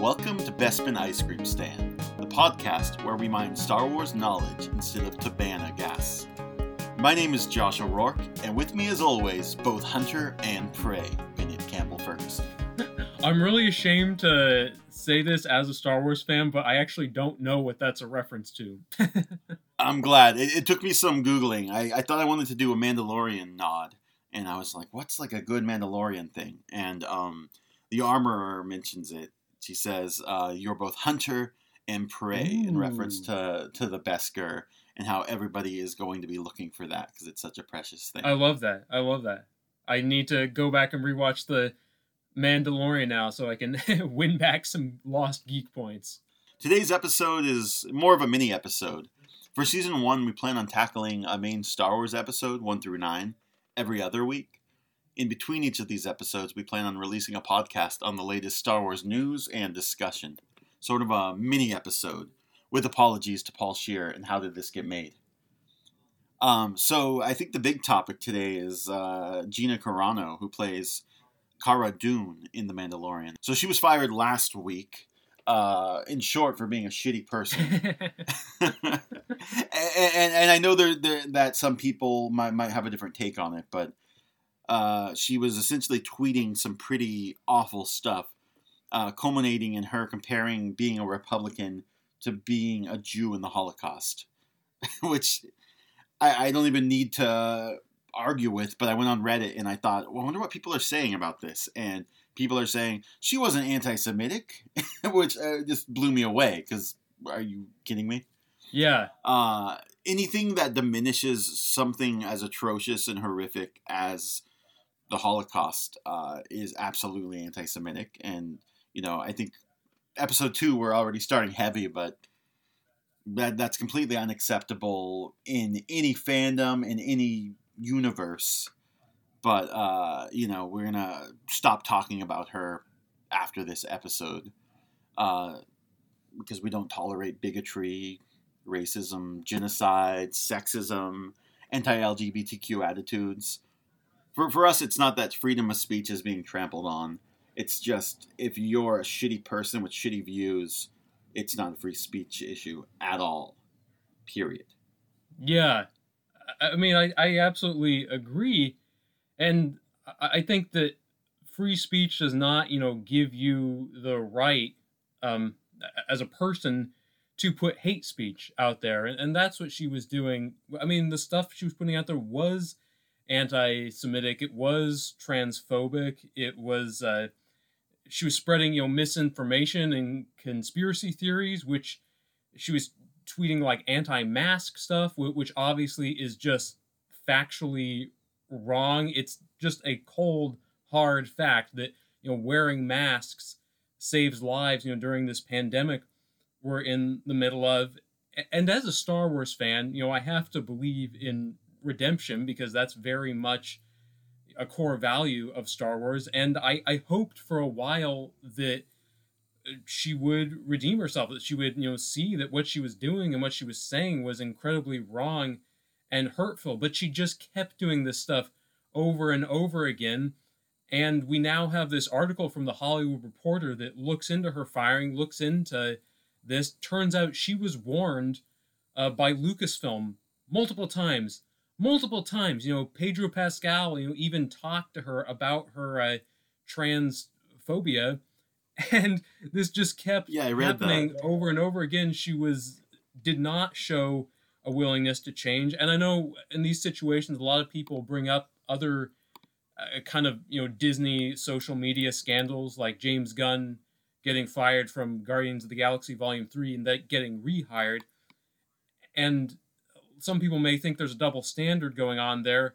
Welcome to Bespin Ice Cream Stand, the podcast where we mine Star Wars knowledge instead of Tibanna gas. My name is Josh O'Rourke, and with me as always, both hunter and prey, Bennett Campbell Ferguson. I'm really ashamed to say this as a Star Wars fan, but I actually don't know what that's a reference to. I'm glad. It, it, took me some Googling. I, I thought I wanted to do a Mandalorian nod, and I was like, what's like a good Mandalorian thing? And um, the armorer mentions it. She says, uh, you're both hunter and prey Ooh. in reference to, to the Beskar and how everybody is going to be looking for that because it's such a precious thing. I love that. I love that. I need to go back and rewatch the Mandalorian now so I can win back some lost geek points. Today's episode is more of a mini episode. For season one, we plan on tackling a main Star Wars episode, one through nine, every other week. In between each of these episodes, we plan on releasing a podcast on the latest Star Wars news and discussion. Sort of a mini episode, with apologies to Paul Scheer and how did this get made. Um, so I think the big topic today is uh, Gina Carano, who plays Cara Dune in The Mandalorian. So she was fired last week. Uh, in short, for being a shitty person, and, and, and, I know there, there, that some people might might have a different take on it, but uh, she was essentially tweeting some pretty awful stuff, uh, culminating in her comparing being a Republican to being a Jew in the Holocaust, which I, I don't even need to argue with, but I went on Reddit and I thought, well, I wonder what people are saying about this. And people are saying she wasn't anti Semitic, which uh, just blew me away because are you kidding me? Yeah. Uh, anything that diminishes something as atrocious and horrific as the Holocaust uh, is absolutely anti Semitic. And, you know, I think episode two, we're already starting heavy, but that that's completely unacceptable in any fandom in any universe. But uh, you know, we're gonna stop talking about her after this episode uh, because we don't tolerate bigotry, racism, genocide, sexism, anti-LGBTQ attitudes. For for us, it's not that freedom of speech is being trampled on. It's just if you're a shitty person with shitty views, it's not a free speech issue at all. Period. Yeah, I mean, I, I absolutely agree. And I think that free speech does not, you know, give you the right um, as a person to put hate speech out there. And, and that's what she was doing. I mean, the stuff she was putting out there was anti Semitic, it was transphobic, it was. Uh, she was spreading you know misinformation and conspiracy theories which she was tweeting like anti-mask stuff, which obviously is just factually wrong. It's just a cold, hard fact that you know wearing masks saves lives. You know during this pandemic we're in the middle of, and as a Star Wars fan, you know I have to believe in redemption because that's very much a core value of Star Wars. And I, I hoped for a while that she would redeem herself that she would you know see that what she was doing and what she was saying was incredibly wrong and hurtful. But she just kept doing this stuff over and over again. And we now have this article from the hollywood reporter that looks into her firing looks into this. Turns out she was warned uh, by lucasfilm multiple times multiple times you know pedro pascal you know even talked to her about her uh, transphobia and this just kept yeah, happening that. over and over again. She was did not show a willingness to change, and I know in these situations, a lot of people bring up other uh, kind of you know Disney social media scandals, like James Gunn getting fired from Guardians of the Galaxy Volume Three and that getting rehired, and some people may think there's a double standard going on there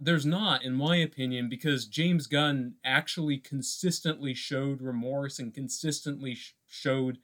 there's not, in my opinion, because James Gunn actually consistently showed remorse and consistently sh- showed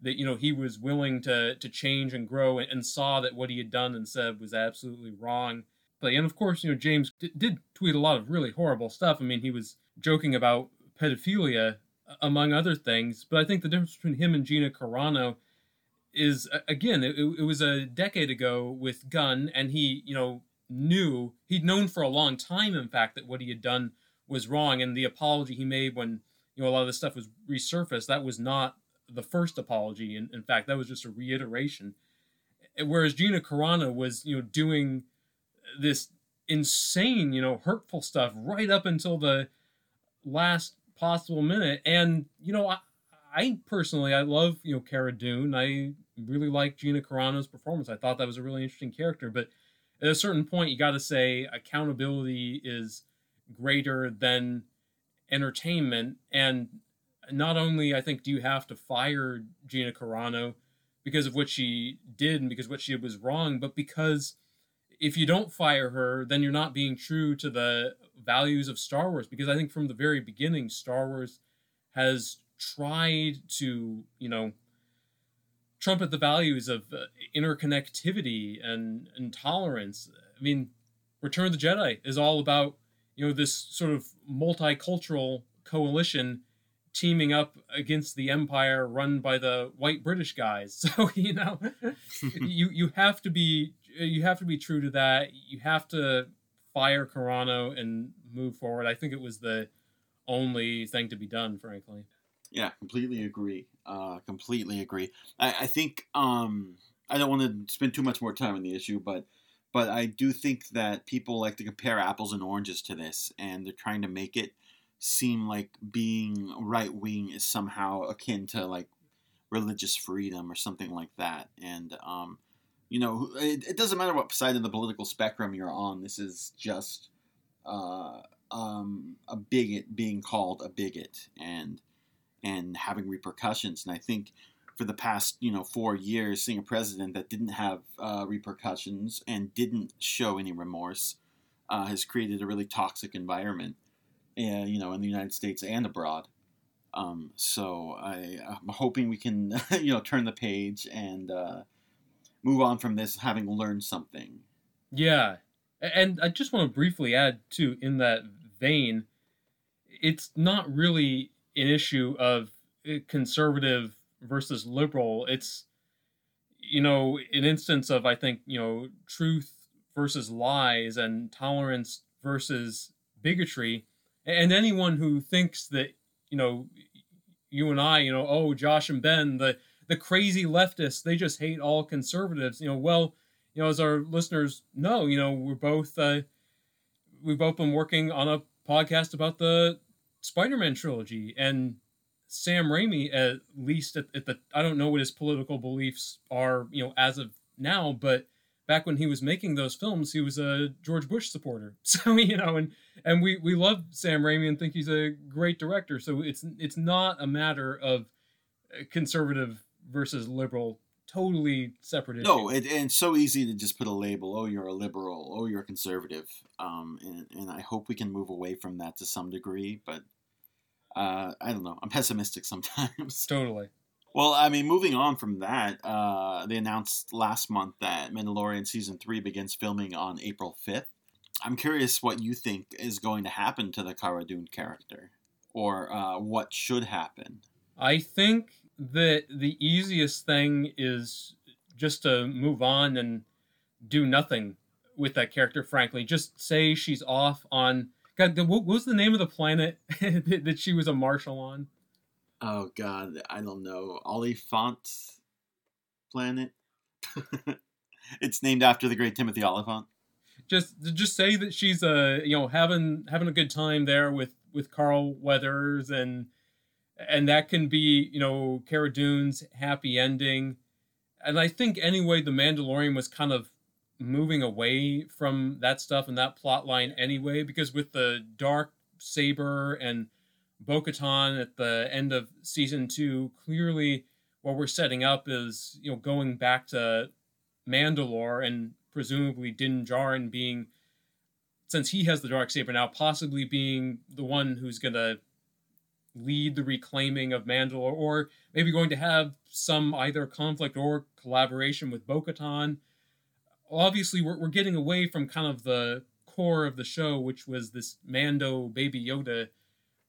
that you know he was willing to to change and grow and, and, saw that what he had done and said was absolutely wrong. But and of course, you know James d- did tweet a lot of really horrible stuff. I mean, he was joking about pedophilia among other things. But I think the difference between him and Gina Carano is again, it, it was a decade ago with Gunn, and he you know knew he'd known for a long time, in fact, that what he had done was wrong. And the apology he made when you know a lot of this stuff was resurfaced. That was not the first apology. In, in fact, that was just a reiteration. Whereas Gina Carano was you know doing this insane, you know, hurtful stuff right up until the last possible minute. And you know, I, I personally I love you know Cara Dune. I really like Gina Carano's performance. I thought that was a really interesting character, but at a certain point, you got to say accountability is greater than entertainment. And not only I think do you have to fire Gina Carano because of what she did and because what she did was wrong, but because if you don't fire her, then you're not being true to the values of Star Wars. Because I think from the very beginning, Star Wars has tried to, you know, trumpet the values of uh, interconnectivity and, and tolerance. I mean, Return of the Jedi is all about, you know, this sort of multicultural coalition teaming up against the empire run by the white british guys. So you know you you have to be you have to be true to that. You have to fire Carano and move forward. I think it was the only thing to be done frankly yeah completely agree uh completely agree i, I think um i don't want to spend too much more time on the issue but but i do think that people like to compare apples and oranges to this and they're trying to make it seem like being right wing is somehow akin to like religious freedom or something like that. And um, you know, it, it, doesn't matter what side of the political spectrum you're on. This is just uh, um, a bigot being called a bigot and and having repercussions. And I think for the past you know four years, seeing a president that didn't have uh, repercussions and didn't show any remorse uh, has created a really toxic environment uh, you know, in the United States and abroad. Um, so I, am hoping we can, you know, turn the page and uh, move on from this having learned something. Yeah, and I just want to briefly add too, in that vein, it's not really an issue of uh, conservative versus liberal. It's you know an instance of I think you know truth versus lies and tolerance versus bigotry and anyone who thinks that you know you and I, you know, oh Josh and Ben, the the crazy leftists, they just hate all conservatives. You know, well, you know, as our listeners know, you know, we're both uh, we've both been working on a podcast about the Spider-Man trilogy, and Sam Raimi, at least at, at the I don't know what his political beliefs are, you know, as of now, but back when he was making those films, he was a George Bush supporter. So you know, and and we we love Sam Raimi and think he's a great director. So it's it's not a matter of conservative versus liberal. Totally separate issue. No, it, and it's so easy to just put a label. Oh, you're a liberal. Oh, you're a conservative. Um, and, and I hope we can move away from that to some degree. But uh, I don't know. I'm pessimistic sometimes. Totally. Well, I mean, moving on from that, uh, they announced last month that Mandalorian season three begins filming on April fifth. I'm curious what you think is going to happen to the Cara Dune character, or uh, what should happen. I think that the easiest thing is just to move on and do nothing with that character. Frankly, just say she's off on. God, what was the name of the planet that she was a marshal on? Oh God, I don't know. Olyphant planet. it's named after the great Timothy Olyphant. Just just say that she's uh you know having having a good time there with with Carl Weathers and and that can be you know Cara Dune's happy ending. And I think anyway the Mandalorian was kind of moving away from that stuff and that plot line anyway because with the dark saber and Bo Katan at the end of season two, clearly what we're setting up is, you know, going back to Mandalore and presumably Din Djarin being, since he has the dark saber now, possibly being the one who's to lead the reclaiming of Mandalore, or maybe going to have some either conflict or collaboration with Bo Katan. Obviously, we're, we're getting away from kind of the core of the show, which was this Mando Baby Yoda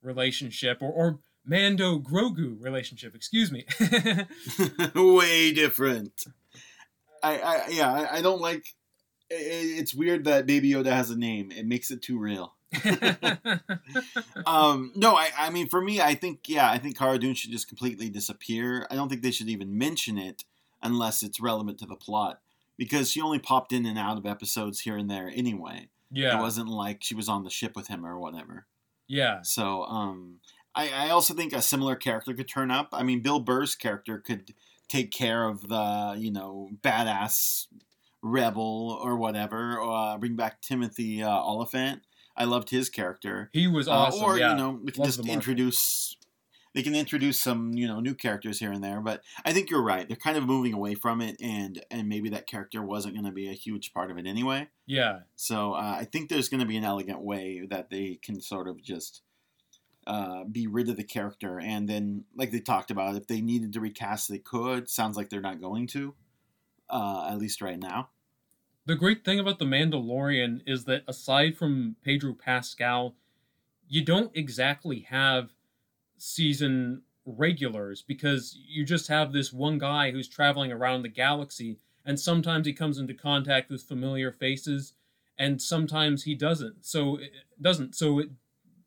relationship or, or Mando Grogu relationship, excuse me. Way different. I, I yeah, I, I don't like. It, it's weird that Baby Yoda has a name. It makes it too real. um, no, I, I mean, for me, I think, yeah, I think Cara Dune should just completely disappear. I don't think they should even mention it unless it's relevant to the plot because she only popped in and out of episodes here and there anyway. yeah. It wasn't like she was on the ship with him or whatever. yeah. So, um, I, I also think a similar character could turn up. I mean, Bill Burr's character could take care of the, you know, badass rebel or whatever, or uh, bring back Timothy uh, Olyphant. I loved his character. He was Uh, awesome. or yeah. you know, we can Love just the introduce. They can introduce some you know new characters here and there, but I think you're right. They're kind of moving away from it, and and maybe that character wasn't going to be a huge part of it anyway. yeah. So uh, I think there's going to be an elegant way that they can sort of just uh, be rid of the character, and then like they talked about, if they needed to recast, they could. Sounds like they're not going to, uh, at least right now. The great thing about The Mandalorian is that aside from Pedro Pascal, you don't exactly have season regulars because you just have this one guy who's traveling around the galaxy and sometimes he comes into contact with familiar faces and sometimes he doesn't. So it doesn't. So it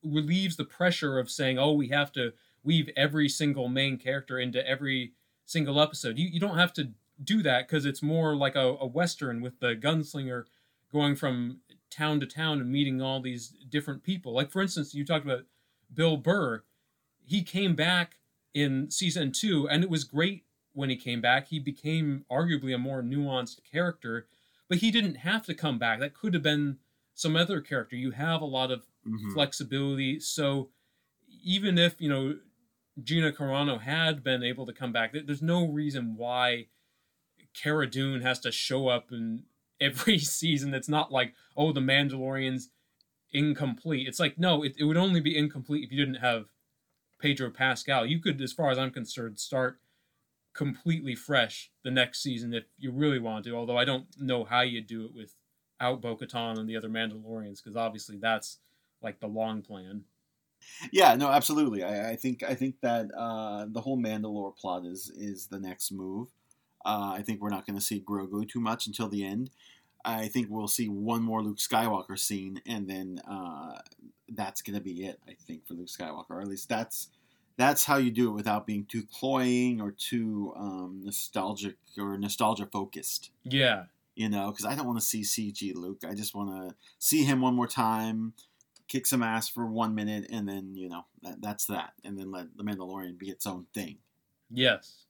relieves the pressure of saying, "Oh, we have to weave every single main character into every single episode." You you don't have to do that because it's more like a, a western with the gunslinger going from town to town and meeting all these different people. Like for instance, you talked about Bill Burr. He came back in season two, and it was great when he came back. He became arguably a more nuanced character, but he didn't have to come back. That could have been some other character. You have a lot of Mhm. flexibility. So even if you know Gina Carano had been able to come back, there's no reason why Cara Dune has to show up in every season. It's not like oh the Mandalorian's incomplete. It's like no, it, it would only be incomplete if you didn't have Pedro Pascal. You could, as far as I'm concerned, start completely fresh the next season if you really want to. Although I don't know how you'd do it without Bo-Katan and the other Mandalorians, because obviously that's like the long plan. Yeah, no, absolutely. I, I think I think that uh, the whole Mandalore plot is is the next move. Uh, I think we're not going to see Grogu too much until the end. I think we'll see one more Luke Skywalker scene, and then uh, that's going to be it. I think for Luke Skywalker, or at least that's that's how you do it without being too cloying or too um, nostalgic or nostalgia focused. Yeah, You know, because I don't want to see CG Luke. I just want to see him one more time, kick some ass for one minute, and then you know that, that's that, and then let the Mandalorian be its own thing. yes,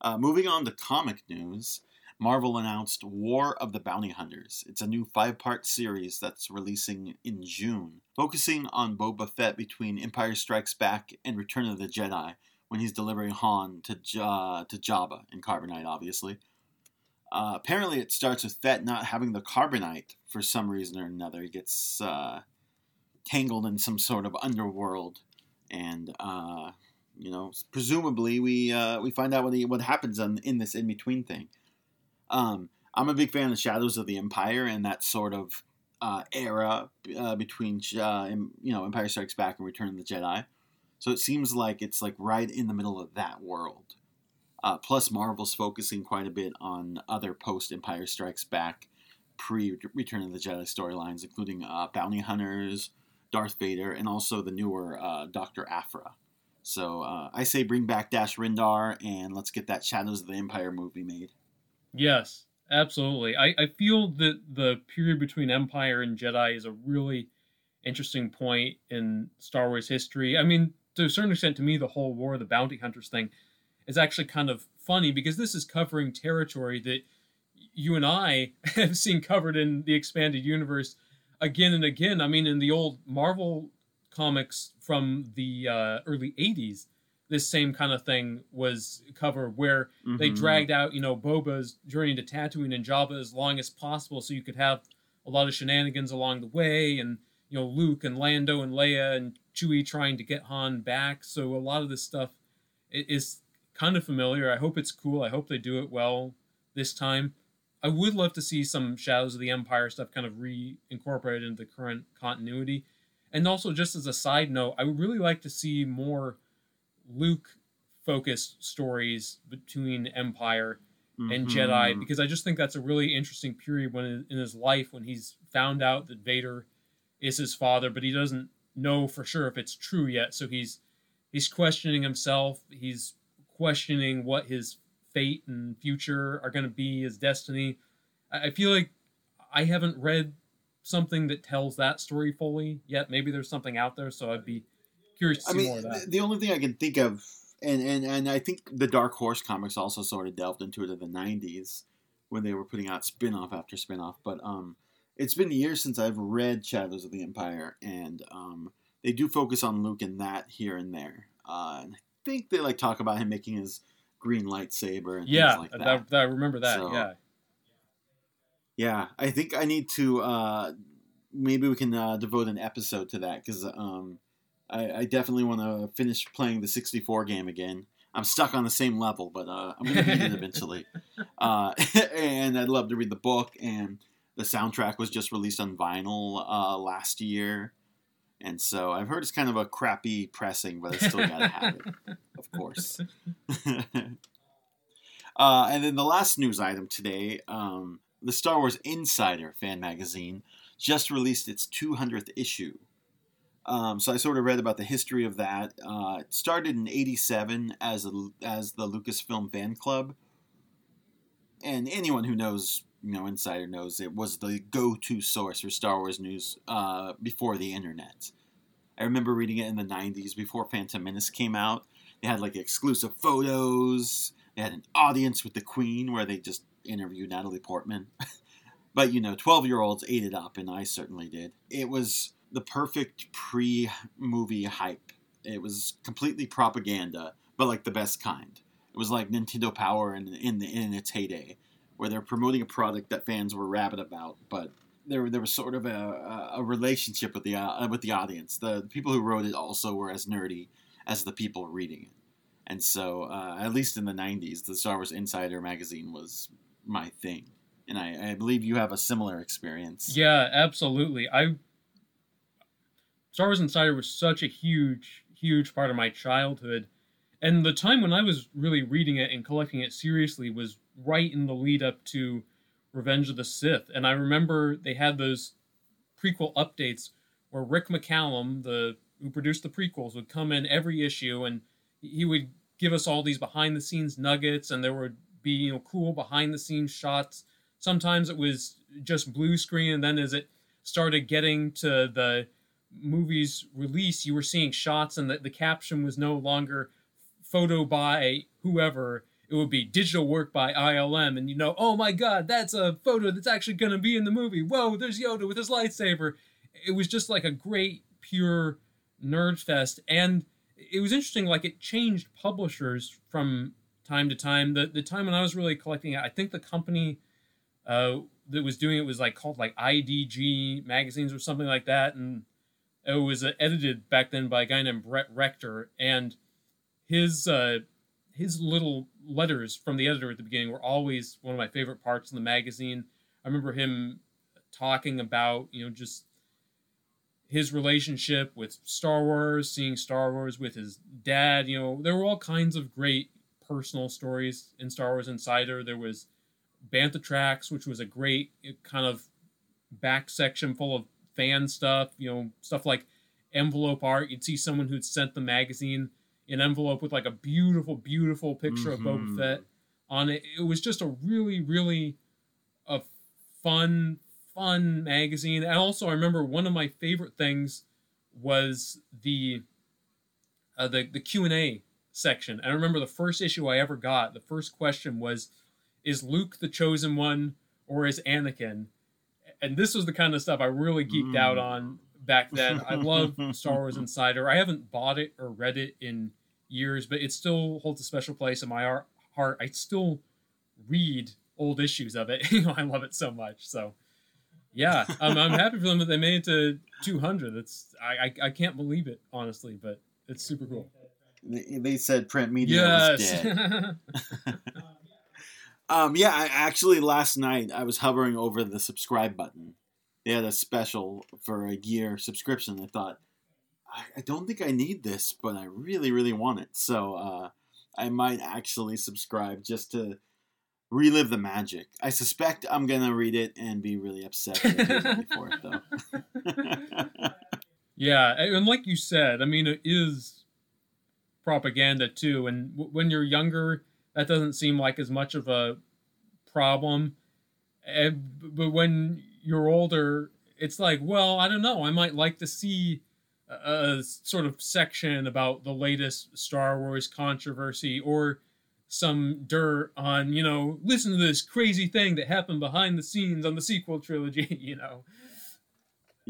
Uh, moving on to comic news, Marvel announced War of the Bounty Hunters. It's a new five part series that's releasing in June, focusing on Boba Fett between Empire Strikes Back and Return of the Jedi when he's delivering Han to, ja- to Jabba in Carbonite, obviously. Uh, apparently, it starts with Fett not having the Carbonite for some reason or another. He gets uh, tangled in some sort of underworld, and uh, you know, presumably we uh, we find out what what happens on, in this in between thing. Um, I'm a big fan of Shadows of the Empire and that sort of uh, era uh, between uh, you know Empire Strikes Back and Return of the Jedi. So it seems like it's like right in the middle of that world. Uh, plus, Marvel's focusing quite a bit on other post Empire Strikes Back, pre Return of the Jedi storylines, including uh, Bounty Hunters, Darth Vader, and also the newer Doctor Aphra. So uh, I say bring back Dash Rendar and let's get that Shadows of the Empire movie made. yes, absolutely. I, I feel that the period between Empire and Jedi is a really interesting point in Star Wars history. I mean, to a certain extent, to me, the whole War of the Bounty Hunters thing is actually kind of funny because this is covering territory that you and I have seen covered in the expanded universe again and again. I mean, in the old Marvel comics from the uh, early 80s, this same kind of thing was covered where they Mhm. dragged out, you know, Boba's journey to Tatooine and Jabba as long as possible so you could have a lot of shenanigans along the way and, you know, Luke and Lando and Leia and Chewie trying to get Han back. So a lot of this stuff is kind of familiar. I hope it's cool. I hope they do it well this time. I would love to see some Shadows of the Empire stuff kind of reincorporated into the current continuity. And also, just as a side note, I would really like to see more Luke focused stories between Empire and Jedi Mhm. because I just think that's a really interesting period when in his life when he's found out that Vader is his father, but he doesn't know for sure if it's true yet. So he's he's questioning himself. He's questioning what his fate and future are going to be, his destiny. I feel like I haven't read something that tells that story fully yet. Maybe there's something out there, so I'd be curious to I mean, more of that. the, only thing I can think of, and, and and I think the Dark Horse comics also sort of delved into it in the '90s when they were putting out spin-off after spin-off. But um, it's been years since I've read Shadows of the Empire, and um, they do focus on Luke in that here and there. Uh, and I think they like talk about him making his green lightsaber and yeah, things like that- I remember that. So- yeah, Yeah, I think I need to. Uh, maybe we can uh, devote an episode to that because um, I, I definitely want to finish playing the 64 game again. I'm stuck on the same level, but uh, I'm going to beat it eventually. Uh, and I'd love to read the book. And the soundtrack was just released on vinyl uh, last year. And so I've heard it's kind of a crappy pressing, but I still got to have it, of course. uh, and then the last news item today um, the Star Wars Insider fan magazine just released its 200th issue. Um, so I sort of read about the history of that. Uh, it started in '87 as a, as the Lucasfilm fan club, and anyone who knows, you know, Insider knows it was the go-to source for Star Wars news uh, before the internet. I remember reading it in the '90s before Phantom Menace came out. They had like exclusive photos. They had an audience with the Queen where they just interviewed Natalie Portman. but you know, 12 year olds ate it up, and I certainly did. It was the perfect pre movie hype. It was completely propaganda, but like the best kind. It was like Nintendo Power in, in, in its heyday, where they're promoting a product that fans were rabid about, but there, there was sort of a, a, relationship with the, uh, with the audience. The people who wrote it also were as nerdy as the people reading it. And so, uh, at least in the 90s, the Star Wars Insider magazine was my thing. And I, I believe you have a similar experience. Yeah, absolutely. I Star Wars Insider was such a huge, huge part of my childhood. And the time when I was really reading it and collecting it seriously was right in the lead up to Revenge of the Sith. And I remember they had those prequel updates where Rick McCallum, the who produced the prequels, would come in every issue and he would give us all these behind the scenes nuggets and there would be, you know, cool behind the scenes shots. Sometimes it was just blue screen and then as it started getting to the movie's release, you were seeing shots and the, the caption was no longer photo by whoever. It would be digital work by ILM, and you know, oh my god, that's a photo that's actually going to be in the movie. Whoa, there's Yoda with his lightsaber. It was just like a great, pure nerd fest, and it was interesting. Like it changed publishers from time to time. The the time when I was really collecting it, I think the company uh, that was doing it was like called like IDG magazines or something like that, and it was uh, edited back then by a guy named Brett Rector, and his uh, his little letters from the editor at the beginning were always one of my favorite parts in the magazine. I remember him talking about you know just his relationship with Star Wars, seeing Star Wars with his dad. You know, there were all kinds of great personal stories in Star Wars Insider. There was Bantha Tracks, which was a great uh, kind of back section full of fan stuff, you know, stuff like envelope art. You'd see someone who'd sent the magazine an envelope with like a beautiful, beautiful picture of Boba Mhm. Fett on it. It was just a really, really a fun, fun magazine. And also, I remember one of my favorite things was the uh, the the Q and A section. And I remember the first issue I ever got. The first question was, "Is Luke the chosen one, or is Anakin?" And this was the kind of stuff I really geeked out Mm. on back then. I love Star Wars Insider. I haven't bought it or read it in years, but it still holds a special place in my heart. I still read old issues of it. you know, I love it so much. So, yeah, I'm, I'm happy for them that they made it to 200. It's I, I I can't believe it honestly, but it's super cool. They, said print media was dead. Um, yeah, I actually last night I was hovering over the subscribe button. They had a special for a year subscription. I thought, I, I don't think I need this, but I really, really want it. So uh, I might actually subscribe just to relive the magic. I suspect I'm gonna read it and be really upset that I paid money for it, though. Yeah, and like you said, I mean, it is propaganda too. And w- when you're younger, that doesn't seem like as much of a problem. And, but when you're older, it's like, well, I don't know. I might like to see a, a sort of section about the latest Star Wars controversy or some dirt on, you know, listen to this crazy thing that happened behind the scenes on the sequel trilogy, you know.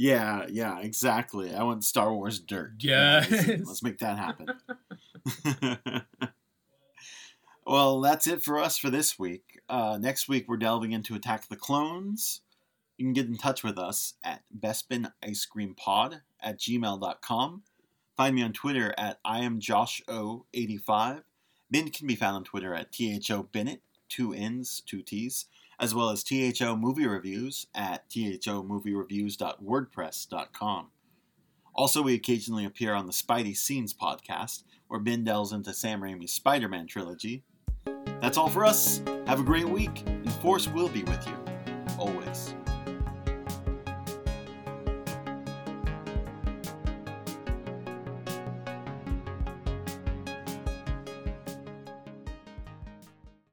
Yeah, yeah, exactly. I want Star Wars dirt. Yes. Let's make that happen. well, that's it for us for this week. Uh, next week, we're delving into Attack the Clones. You can get in touch with us at bespinicecreampod at gmail.com. Find me on Twitter at I am Josh O85. Ben can be found on Twitter at THO Bennett, two N's, two T's, as well as THO Movie Reviews at thomoviereviews.wordpress.com. Also, we occasionally appear on the Spidey Scenes podcast, where Ben delves into Sam Raimi's Spider Man trilogy. That's all for us. Have a great week, and Force will be with you, always.